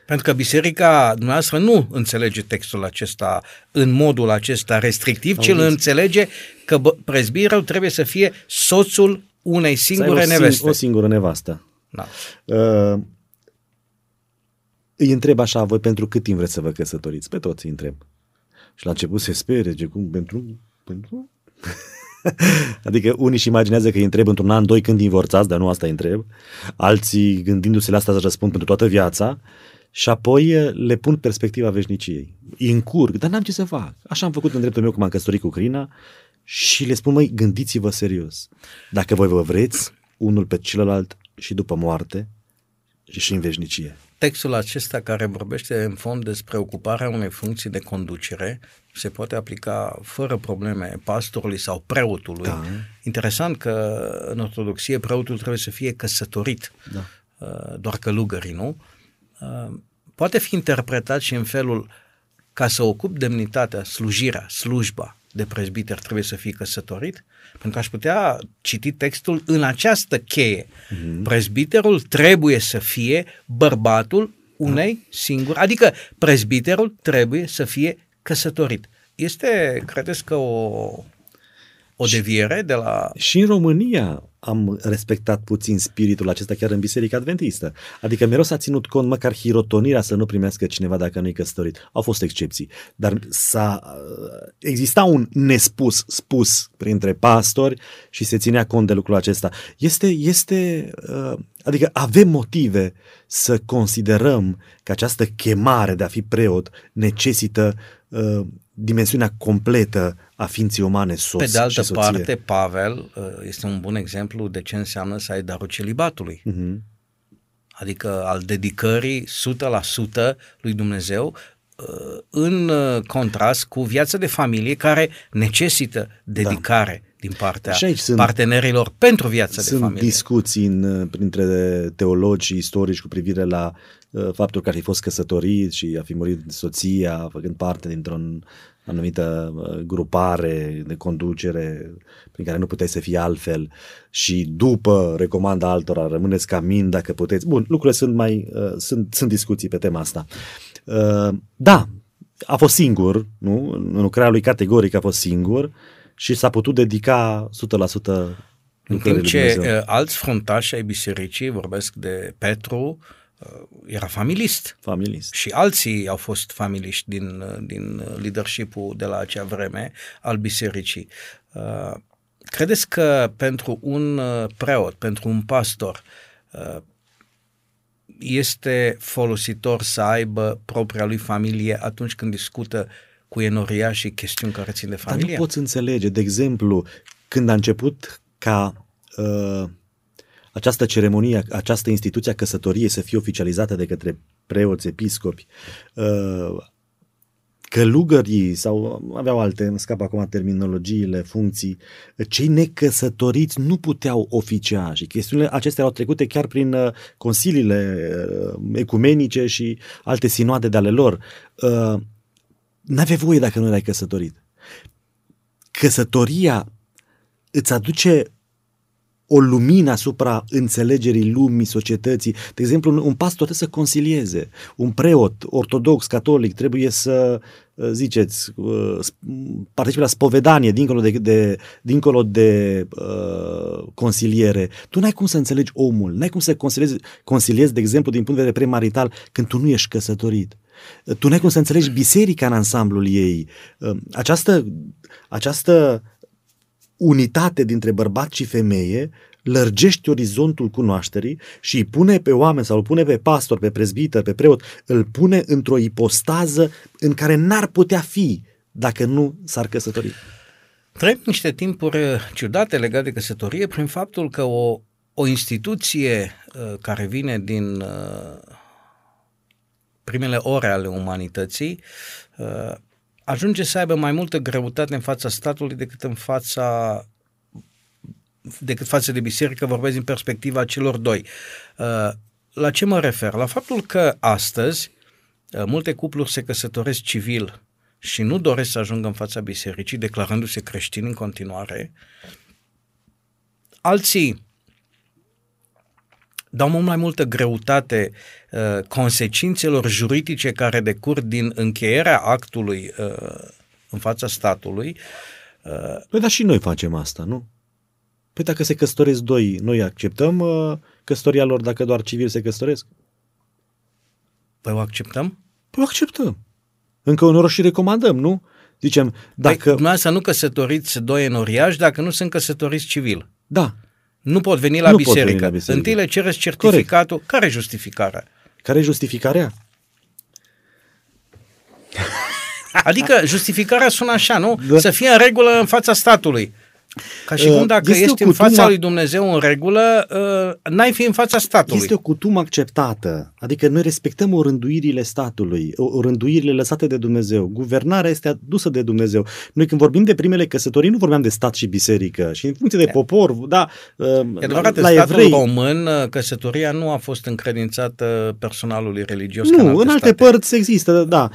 Pentru că biserica dumneavoastră nu înțelege textul acesta în modul acesta restrictiv, ci îl Auziți? înțelege că bă- prezbirul trebuie să fie soțul unei să ai singure o, sing- neveste. o singură nevastă. Da. Uh, îi întreb așa, voi pentru cât timp vreți să vă căsătoriți? Pe toți îi întreb. Și la început se spere, ce cum, pentru... pentru... adică unii își imaginează că îi întreb într-un an, doi când divorțați, dar nu asta îi întreb. Alții, gândindu-se la asta, îți răspund pentru toată viața. Și apoi eh, le pun perspectiva veșniciei. Îi încurc, dar n-am ce să fac. Așa am făcut în dreptul meu cum am căsătorit cu Crina și le spun, măi, gândiți-vă serios. Dacă voi vă vreți unul pe celălalt și după moarte și și în veșnicie. Textul acesta care vorbește în fond despre ocuparea unei funcții de conducere se poate aplica fără probleme pastorului sau preotului. Da. Interesant că în ortodoxie preotul trebuie să fie căsătorit, Da. uh, doar călugării, nu? Uh, Poate fi interpretat și în felul ca să ocup demnitatea, slujirea, slujba de prezbiter trebuie să fii căsătorit? Pentru că aș putea citi textul în această cheie. Mm-hmm. Prezbiterul trebuie să fie bărbatul unei singure, adică prezbiterul trebuie să fie căsătorit. Este, credeți că o, o deviere de la... Și în România am respectat puțin spiritul acesta chiar în Biserica Adventistă. Adică mereu s-a ținut cont măcar hirotonirea să nu primească cineva dacă nu-i căsătorit. Au fost excepții. Dar s-a, exista un nespus spus printre pastori și se ținea cont de lucrul acesta. Este, este uh, adică avem motive să considerăm că această chemare de a fi preot necesită uh, dimensiunea completă a ființei umane, soț Pe de altă și soție. parte, Pavel uh, este un bun exemplu de ce înseamnă să ai darul celibatului. Mhm. adică al dedicării 100% lui Dumnezeu, uh, în uh, contrast cu viața de familie care necesită dedicare din partea Da. Și aici sunt- partenerilor pentru viața de Sunt familie. discuții în, printre teologi și istorici cu privire la uh, faptul că ar fi fost căsătorit și a fi murit soția, făcând parte dintr-o anumită uh, grupare de conducere prin care nu puteai să fii altfel și după recomanda altora rămâneți ca min dacă puteți. Bun, lucrurile sunt mai uh, sunt, sunt discuții pe tema asta. Uh, da, a fost singur, nu? În lucrarea lui categoric a fost singur și s-a putut dedica 100% În lucrării timp lui ce Dumnezeu. uh, alți fruntași ai bisericii, vorbesc de Petru, uh, era familist. Familist. Și alții au fost familiști din, uh, din leadership-ul de la acea vreme al bisericii. Uh, Credeți că pentru un uh, preot, pentru un pastor, uh, este folositor să aibă propria lui familie atunci când discută cu enoria și chestiuni care țin de Dar familie? nu poți înțelege, de exemplu, când a început ca uh, această ceremonie, această instituție a căsătoriei să fie oficializată de către preoți, episcopi, uh, călugării sau aveau alte, îmi scap acum terminologiile, funcții, cei necăsătoriți nu puteau oficia și chestiunile acestea au trecute chiar prin uh, consiliile uh, ecumenice și alte sinoade de ale lor. Uh, N-avea voie dacă nu erai căsătorit. Căsătoria îți aduce o lumină asupra înțelegerii lumii, societății. De exemplu, un- un pastor trebuie să concilieze. Un preot ortodox, catolic, trebuie să, uh, ziceți, uh, sp- participe la spovedanie dincolo de, de, dincolo de uh, consiliere. Tu n-ai cum să înțelegi omul, n-ai cum să conciliezi, conciliezi, de exemplu, din punct de vedere premarital, când tu nu ești căsătorit. Tu n-ai cum să înțelegi biserica în ansamblul ei. Uh, Această, această unitate dintre bărbat și femeie lărgește orizontul cunoașterii și îi pune pe oameni sau îl pune pe pastor, pe prezbiter, pe preot, îl pune într-o ipostază în care n-ar putea fi dacă nu s-ar căsători. Trăim niște timpuri uh, ciudate legate de căsătorie prin faptul că o, o instituție uh, care vine din uh, primele ore ale umanității uh, ajunge să aibă mai multă greutate în fața statului decât în fața decât față de biserică, vorbesc din perspectiva celor doi. Uh, la ce mă refer? La faptul că astăzi uh, multe cupluri se căsătoresc civil și nu doresc să ajungă în fața bisericii, declarându-se creștini în continuare. Alții dau mult mai multă greutate uh, consecințelor juridice care decur din încheierea actului uh, în fața statului. Uh, păi dar și noi facem asta, nu? Păi dacă se căsătoresc doi, noi acceptăm uh, căsătoria lor dacă doar civili se căsătoresc? Păi o acceptăm? Păi o acceptăm. Încă unor și recomandăm, nu? Zicem, păi, dacă... Păi, dumneavoastră nu căsătoriți doi enoriași dacă nu sunt căsătoriți civil. Da. Nu pot veni la, nu biserică. Pot veni la biserică. Întâi le cereți certificatul. Corect. Care e justificarea? Care e justificarea? Adică justificarea sună așa, nu? Da. Să fie în regulă în fața statului. Ca și cum uh, dacă este ești în fața lui Dumnezeu în regulă, uh, n-ai fi în fața statului. Este o cutumă acceptată. Adică noi respectăm orânduirile statului, orânduirile lăsate de Dumnezeu. Guvernarea este adusă de Dumnezeu. Noi când vorbim de primele căsătorii, nu vorbeam de stat și biserică. Și în funcție de popor, da, uh, e adevărat, la, la statul evrei. român, căsătoria nu a fost încredințată personalului religios. Nu, în alte, în alte părți există, da.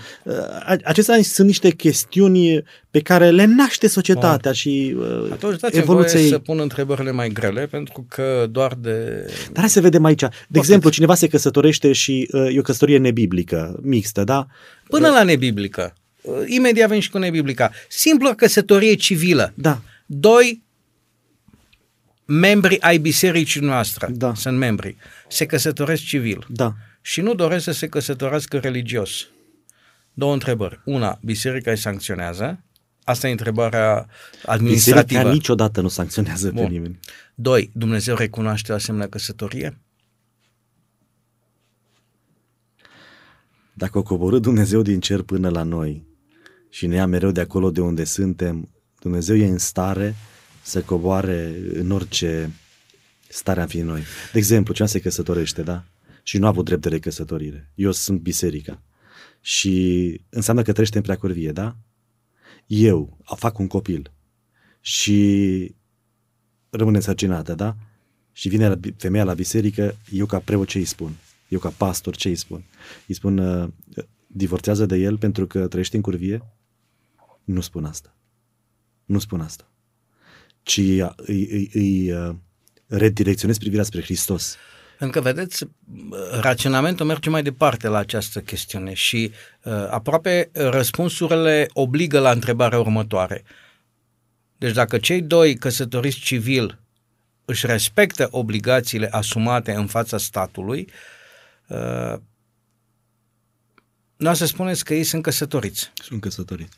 Acestea sunt niște chestiuni pe care le naște societatea Bun. și uh, Atunci dați evoluției... să pun întrebările mai grele, pentru că doar de... Dar hai să vedem aici. De Poate exemplu, cineva se căsătorește și uh, e o căsătorie nebiblică, mixtă, da? Până uh, la nebiblică. Uh, imediat vin și cu nebiblica. Simplă căsătorie civilă. Da. Doi membri ai bisericii noastre, da. sunt membri, se căsătoresc civil. Da. Și nu doresc să se căsătorească religios. Două întrebări. Una, biserica îi sancționează Asta e întrebarea administrativă. Biserica niciodată nu sancționează Bun. pe nimeni. Doi, Dumnezeu recunoaște o asemenea căsătorie? Dacă o coborâ Dumnezeu din cer până la noi și ne ia mereu de acolo de unde suntem, Dumnezeu e în stare să coboare în orice stare am fi noi. De exemplu, cineva se căsătorește, da? Și nu a avut drept de recăsătorire. Eu sunt biserica. Și înseamnă că trăiește în preacurvie, da? eu fac un copil și rămâne însărcinată, da? Și vine la, femeia la biserică, eu ca preot ce îi spun? Eu ca pastor ce îi spun? Îi spun, uh, divorțează de el pentru că trăiește în curvie? Nu spun asta. Nu spun asta. Ci îi, îi, îi, îi uh, redirecționez privirea spre Hristos. Pentru că, vedeți, raționamentul merge mai departe la această chestiune și uh, aproape răspunsurile obligă la întrebarea următoare. Deci dacă cei doi căsătoriți civil își respectă obligațiile asumate în fața statului, uh, nu să spuneți că ei sunt căsătoriți. Sunt căsătoriți.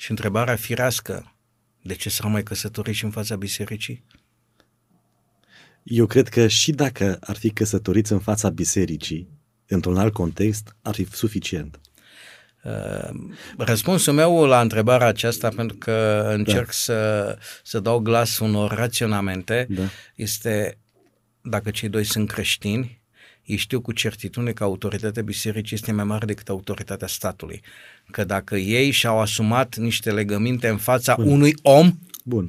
Și întrebarea firească, de ce să rămâi căsătoriți în fața bisericii? Eu cred că și dacă ar fi căsătoriți în fața bisericii, într-un alt context, ar fi suficient. Uh, răspunsul meu la întrebarea aceasta, pentru că încerc da. să, să dau glas unor raționamente, da. este dacă cei doi sunt creștini, ei știu cu certitudine că autoritatea bisericii este mai mare decât autoritatea statului. Că dacă ei și-au asumat niște legăminte în fața Bun. unui om, Bun.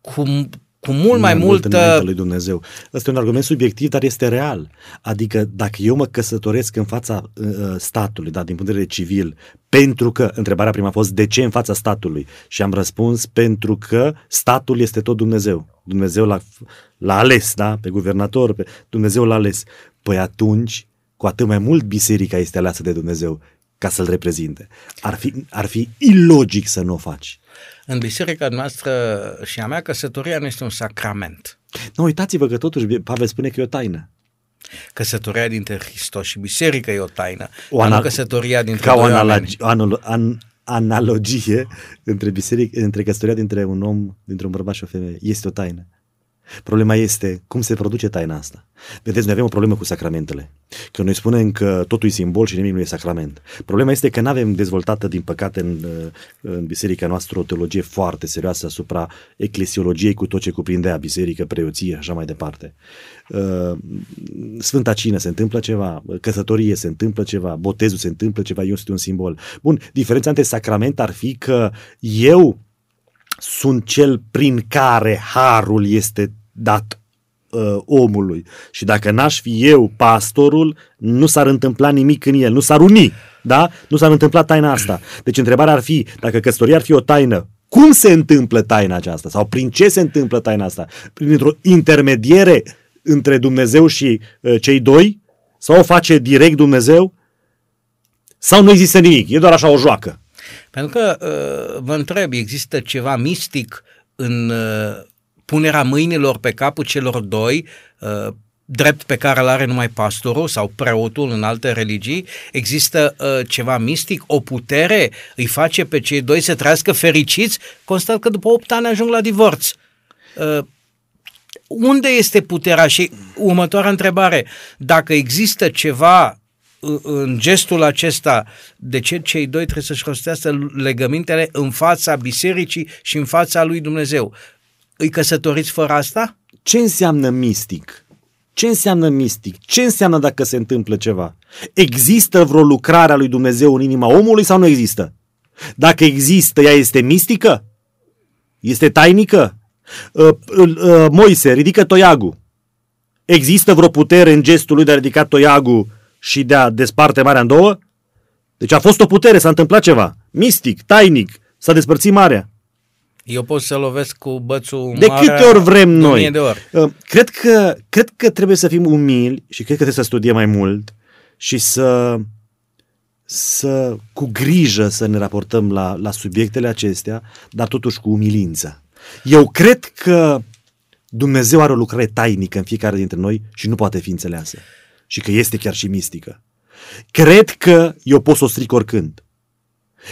cum cu mult mai, mai multă... Mult lui Dumnezeu. Ăsta e un argument subiectiv, dar este real. Adică dacă eu mă căsătoresc în fața uh, statului, da, din punct de vedere civil, pentru că, întrebarea prima a fost de ce în fața statului? Și am răspuns pentru că statul este tot Dumnezeu. Dumnezeu l-a, l-a ales, da, pe guvernator, pe Dumnezeu l-a ales. Păi atunci, cu atât mai mult biserica este aleasă de Dumnezeu ca să-l reprezinte. Ar fi, ar fi ilogic să nu o faci. În biserica noastră și a mea, căsătoria nu este un sacrament. Nu, uitați-vă că totuși Pavel spune că e o taină. Căsătoria dintre Hristos și biserică e o taină. O ana- căsătoria dintre ca o analogi- anal- an- analogie între, biserică, între căsătoria dintre un om, dintre un bărbat și o femeie. Este o taină. Problema este cum se produce taina asta. Vedeți, noi avem o problemă cu sacramentele. Că noi spunem că totul e simbol și nimic nu e sacrament. Problema este că nu avem dezvoltată, din păcate, în, în biserica noastră o teologie foarte serioasă asupra eclesiologiei cu tot ce cuprindea biserică, preoție, așa mai departe. Uh, Sfânta Cină se întâmplă ceva, căsătorie se întâmplă ceva, botezul se întâmplă ceva, eu sunt un simbol. Bun, diferența între sacrament ar fi că eu sunt cel prin care harul este dat uh, omului. Și dacă n-aș fi eu pastorul, nu s-ar întâmpla nimic în el, nu s-ar uni, da? Nu s-ar întâmpla taina asta. Deci întrebarea ar fi, dacă căsătoria ar fi o taină, cum se întâmplă taina aceasta? Sau prin ce se întâmplă taina asta? Printr-o intermediere între Dumnezeu și uh, cei doi? Sau o face direct Dumnezeu? Sau nu există nimic? E doar așa o joacă? Pentru că, uh, vă întreb, există ceva mistic în uh, punerea mâinilor pe capul celor doi, uh, drept pe care îl are numai pastorul sau preotul în alte religii, există uh, ceva mistic, o putere îi face pe cei doi să trăiască fericiți, constat că după 8 ani ajung la divorț. Uh, unde este puterea? Și următoarea întrebare, dacă există ceva în gestul acesta, de ce cei doi trebuie să-și rostească legămintele în fața bisericii și în fața lui Dumnezeu? Îi căsătoriți fără asta? Ce înseamnă mistic? Ce înseamnă mistic? Ce înseamnă dacă se întâmplă ceva? Există vreo lucrare a lui Dumnezeu în inima omului sau nu există? Dacă există, ea este mistică? Este tainică? Uh, uh, Moise, ridică toiagul. Există vreo putere în gestul lui de a ridica toiagul și de a desparte marea în două? Deci a fost o putere, s-a întâmplat ceva. Mistic, tainic, s-a despărțit marea. Eu pot să lovesc cu bățul De câte ori vrem noi. De ori. Uh, cred, că, cred că trebuie să fim umili și cred că trebuie să studiem mai mult și să, să cu grijă să ne raportăm la, la subiectele acestea, dar totuși cu umilință. Eu cred că Dumnezeu are o lucrare tainică în fiecare dintre noi și nu poate fi înțeleasă. Și că este chiar și mistică. Cred că eu pot să o stric oricând.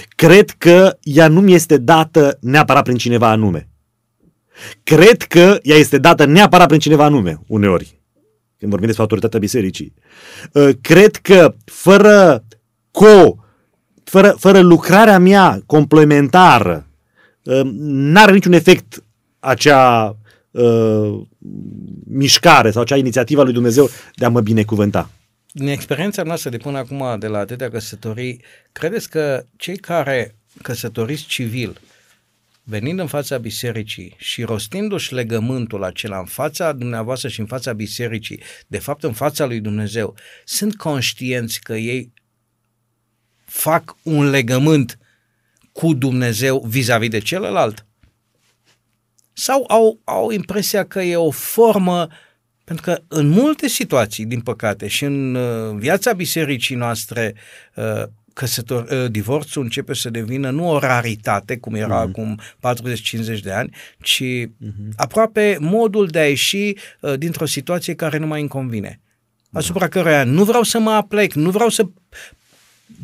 Cred că ea nu mi este dată neapărat prin cineva anume. Cred că ea este dată neapărat prin cineva anume, uneori, când vorbim despre autoritatea bisericii. Uh, cred că fără co, fără, fără lucrarea mea complementară, uh, n-are niciun efect acea uh, mișcare sau acea inițiativă a lui Dumnezeu de a mă binecuvânta din experiența noastră de până acum, de la atâtea căsătorii, credeți că cei care căsătoriți civil, venind în fața bisericii și rostindu-și legământul acela în fața dumneavoastră și în fața bisericii, de fapt în fața lui Dumnezeu, sunt conștienți că ei fac un legământ cu Dumnezeu vis-a-vis de celălalt? Sau au, au impresia că e o formă pentru că în multe situații, din păcate, și în uh, viața bisericii noastre, uh, căsător, uh, divorțul începe să devină nu o raritate, cum era mm-hmm. acum 40-50 de ani, ci mm-hmm. aproape modul de a ieși dintr-o situație care nu mai îmi convine. Da. Asupra căruia nu vreau să mă aplec, nu vreau să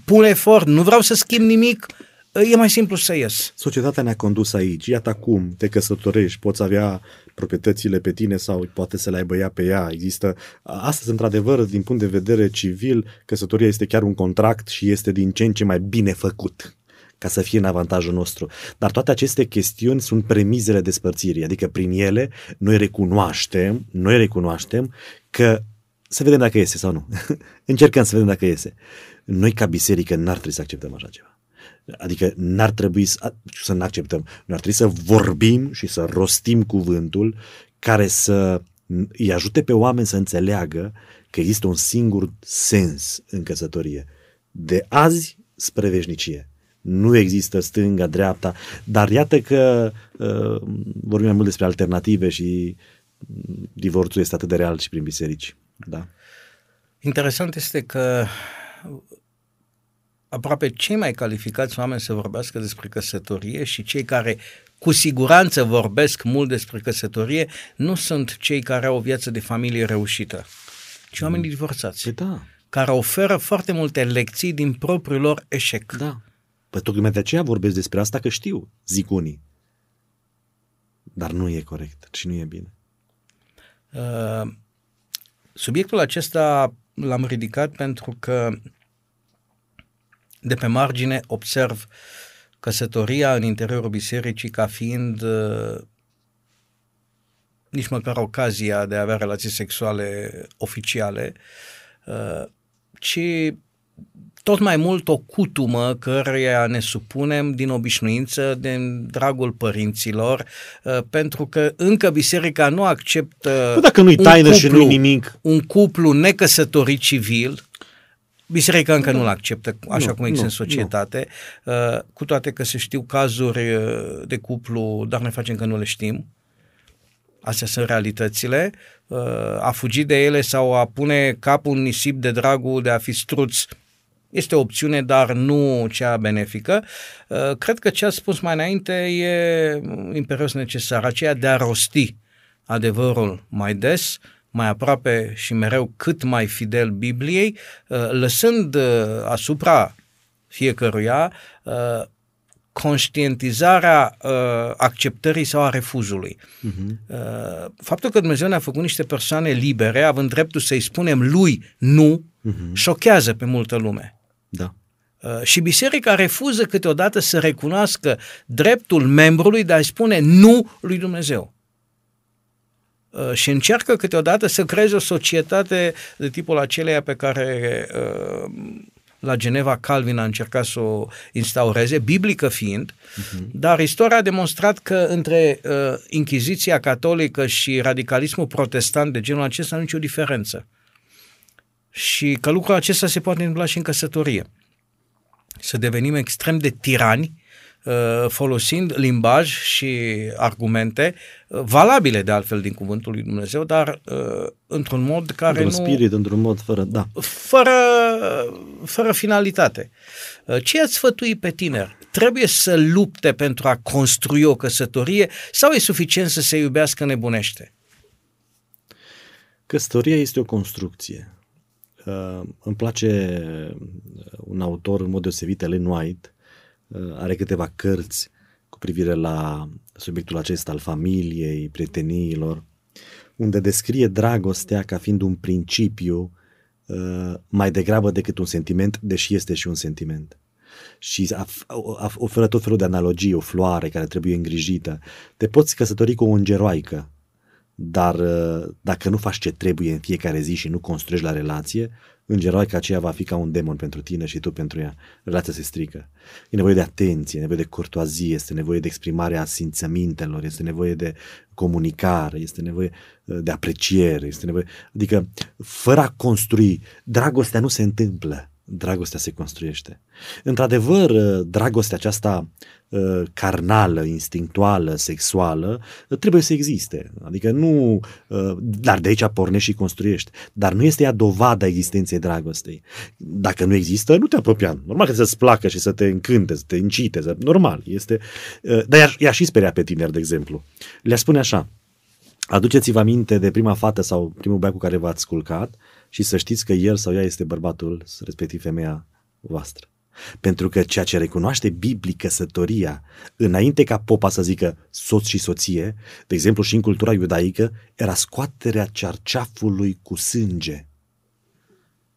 pun efort, nu vreau să schimb nimic, e mai simplu să ies. Societatea ne-a condus aici. Iată acum te căsătorești, poți avea proprietățile pe tine sau poate să le aibă ea pe ea. Există, astăzi, într-adevăr, din punct de vedere civil, căsătoria este chiar un contract și este din ce în ce mai bine făcut ca să fie în avantajul nostru. Dar toate aceste chestiuni sunt premizele despărțirii, adică prin ele noi recunoaștem, noi recunoaștem că să vedem dacă iese sau nu. Încercăm să vedem dacă iese. Noi ca biserică n-ar trebui să acceptăm așa ceva. Adică n-ar trebui să, să ne acceptăm. Noi ar trebui să vorbim și să rostim cuvântul care să îi ajute pe oameni să înțeleagă că există un singur sens în căsătorie. De azi spre veșnicie. Nu există stânga, dreapta, dar iată că uh, vorbim mai mult despre alternative și divorțul este atât de real și prin biserici. Da. Interesant este că aproape cei mai calificați oameni să vorbească despre căsătorie și cei care cu siguranță vorbesc mult despre căsătorie nu sunt cei care au o viață de familie reușită, ci oamenii mm. divorțați. Păi da. Care oferă foarte multe lecții din propriul lor eșec. Da. Păi tocmai de aceea vorbesc despre asta că știu, zic unii. Dar nu e corect și nu e bine. Uh, subiectul acesta l-am ridicat pentru că de pe margine observ căsătoria în interiorul bisericii ca fiind uh, nici măcar ocazia de a avea relații sexuale oficiale, uh, ci tot mai mult o cutumă căreia ne supunem din obișnuință, din dragul părinților, uh, pentru că încă biserica nu acceptă Bă, dacă nu-i taină cuplu, și nu-i nimic. un cuplu necăsătorit civil, Biserica încă nu-l acceptă așa Nu, cum există nu, în societate, uh, cu toate că se știu cazuri uh, de cuplu, dar noi facem că nu le știm. Astea sunt realitățile. Uh, A fugi de ele sau a pune capul în nisip de dragul de a fi struț este o opțiune, dar nu cea benefică. Uh, Cred că ce a spus mai înainte e imperios necesar, aceea de a rosti adevărul mai des, mai aproape și mereu cât mai fidel Bibliei, uh, lăsând uh, asupra fiecăruia uh, conștientizarea uh, acceptării sau a refuzului. Uh-huh. Uh, faptul că Dumnezeu ne-a făcut niște persoane libere, având dreptul să-i spunem lui nu, uh-huh. șochează pe multă lume. Da. Uh, și biserica refuză câteodată să recunoască dreptul membrului de a-i spune nu lui Dumnezeu. Uh, și încearcă câteodată să creeze o societate de tipul aceleia pe care uh, la Geneva Calvin a încercat să o instaureze, biblică fiind, uh-huh. dar istoria a demonstrat că între uh, Inchiziția catolică și radicalismul protestant de genul acesta nu nicio diferență. Și că lucrul acesta se poate întâmpla și în căsătorie. Să devenim extrem de tirani uh, folosind limbaj și argumente uh, valabile de altfel din cuvântul lui Dumnezeu, dar uh, într-un mod care Într-un nu spirit, într-un mod fără, da. fără, fără finalitate. Ce ați sfătui pe tiner? Trebuie să lupte pentru a construi o căsătorie sau e suficient să se iubească nebunește? Căsătoria este o construcție. Uh, îmi place un autor în mod deosebit, Ellen White, uh, are câteva cărți cu privire la subiectul acesta al familiei, prieteniilor, unde descrie dragostea ca fiind un principiu uh, mai degrabă decât un sentiment, deși este și un sentiment. Și oferă tot felul de analogii, o floare care trebuie îngrijită. Te poți căsători cu o îngeroaică, dar dacă nu faci ce trebuie în fiecare zi și nu construiești la relație, îngeroaica aceea va fi ca un demon pentru tine și tu pentru ea. Relația se strică. E nevoie de atenție, e nevoie de curtoazie, este nevoie de exprimarea simțămintelor, este nevoie de comunicare, este nevoie de apreciere, este nevoie... Adică, fără a construi, dragostea nu se întâmplă dragostea se construiește. Într-adevăr, dragostea aceasta uh, carnală, instinctuală, sexuală, uh, trebuie să existe. Adică nu, uh, dar de aici pornești și construiești. Dar nu este ea dovada existenței dragostei. Dacă nu există, nu te apropia. Normal că să-ți placă și să te încânte, să te incite. Să... Normal. Este... Dar ea și speria pe tineri, de exemplu. Le-aș spune așa, aduceți-vă aminte de prima fată sau primul băiat cu care v-ați culcat și să știți că el sau ea este bărbatul, respectiv femeia voastră. Pentru că ceea ce recunoaște biblic căsătoria, înainte ca popa să zică soț și soție, de exemplu și în cultura iudaică, era scoaterea cerceafului cu sânge.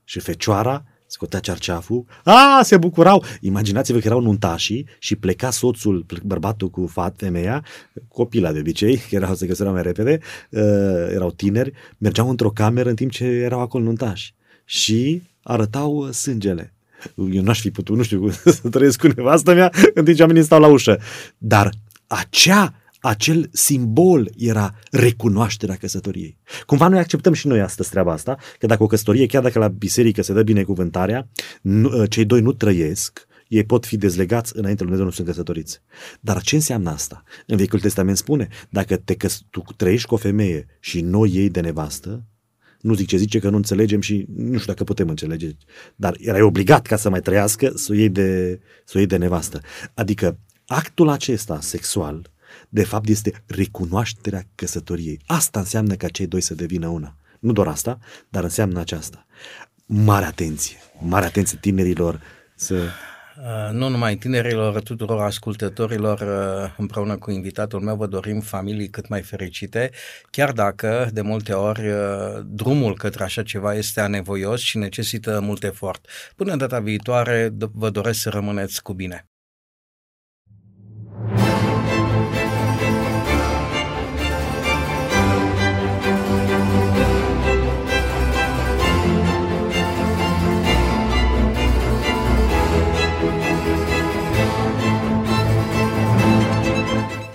Și fecioara scotea cerceaful, a, se bucurau. Imaginați-vă că erau nuntașii și pleca soțul, bărbatul cu fat, femeia, copila de obicei, că erau se găseau mai repede, uh, erau tineri, mergeau într-o cameră în timp ce erau acolo nuntași și arătau sângele. Eu n-aș fi putut, nu știu, să trăiesc cu nevastă mea în timp ce oamenii stau la ușă. Dar acea acel simbol era recunoașterea căsătoriei. Cumva noi acceptăm și noi astăzi treaba asta, că dacă o căsătorie, chiar dacă la biserică se dă binecuvântarea, nu, ă, cei doi nu trăiesc, ei pot fi dezlegați înainte lui Dumnezeu, nu sunt căsătoriți. Dar ce înseamnă asta? În Vechiul Testament spune, dacă te căs- tu trăiești cu o femeie și noi ei de nevastă, nu zic ce zice că nu înțelegem și nu știu dacă putem înțelege, dar erai obligat ca să mai trăiască să o iei de, să o iei de nevastă. Adică actul acesta sexual de fapt este recunoașterea căsătoriei. Asta înseamnă ca cei doi să devină una. Nu doar asta, dar înseamnă aceasta. Mare atenție, mare atenție tinerilor să... Uh, nu numai tinerilor, tuturor ascultătorilor, uh, împreună cu invitatul meu, vă dorim familii cât mai fericite, chiar dacă, de multe ori, uh, drumul către așa ceva este anevoios și necesită mult efort. Până data viitoare, vă doresc să rămâneți cu bine.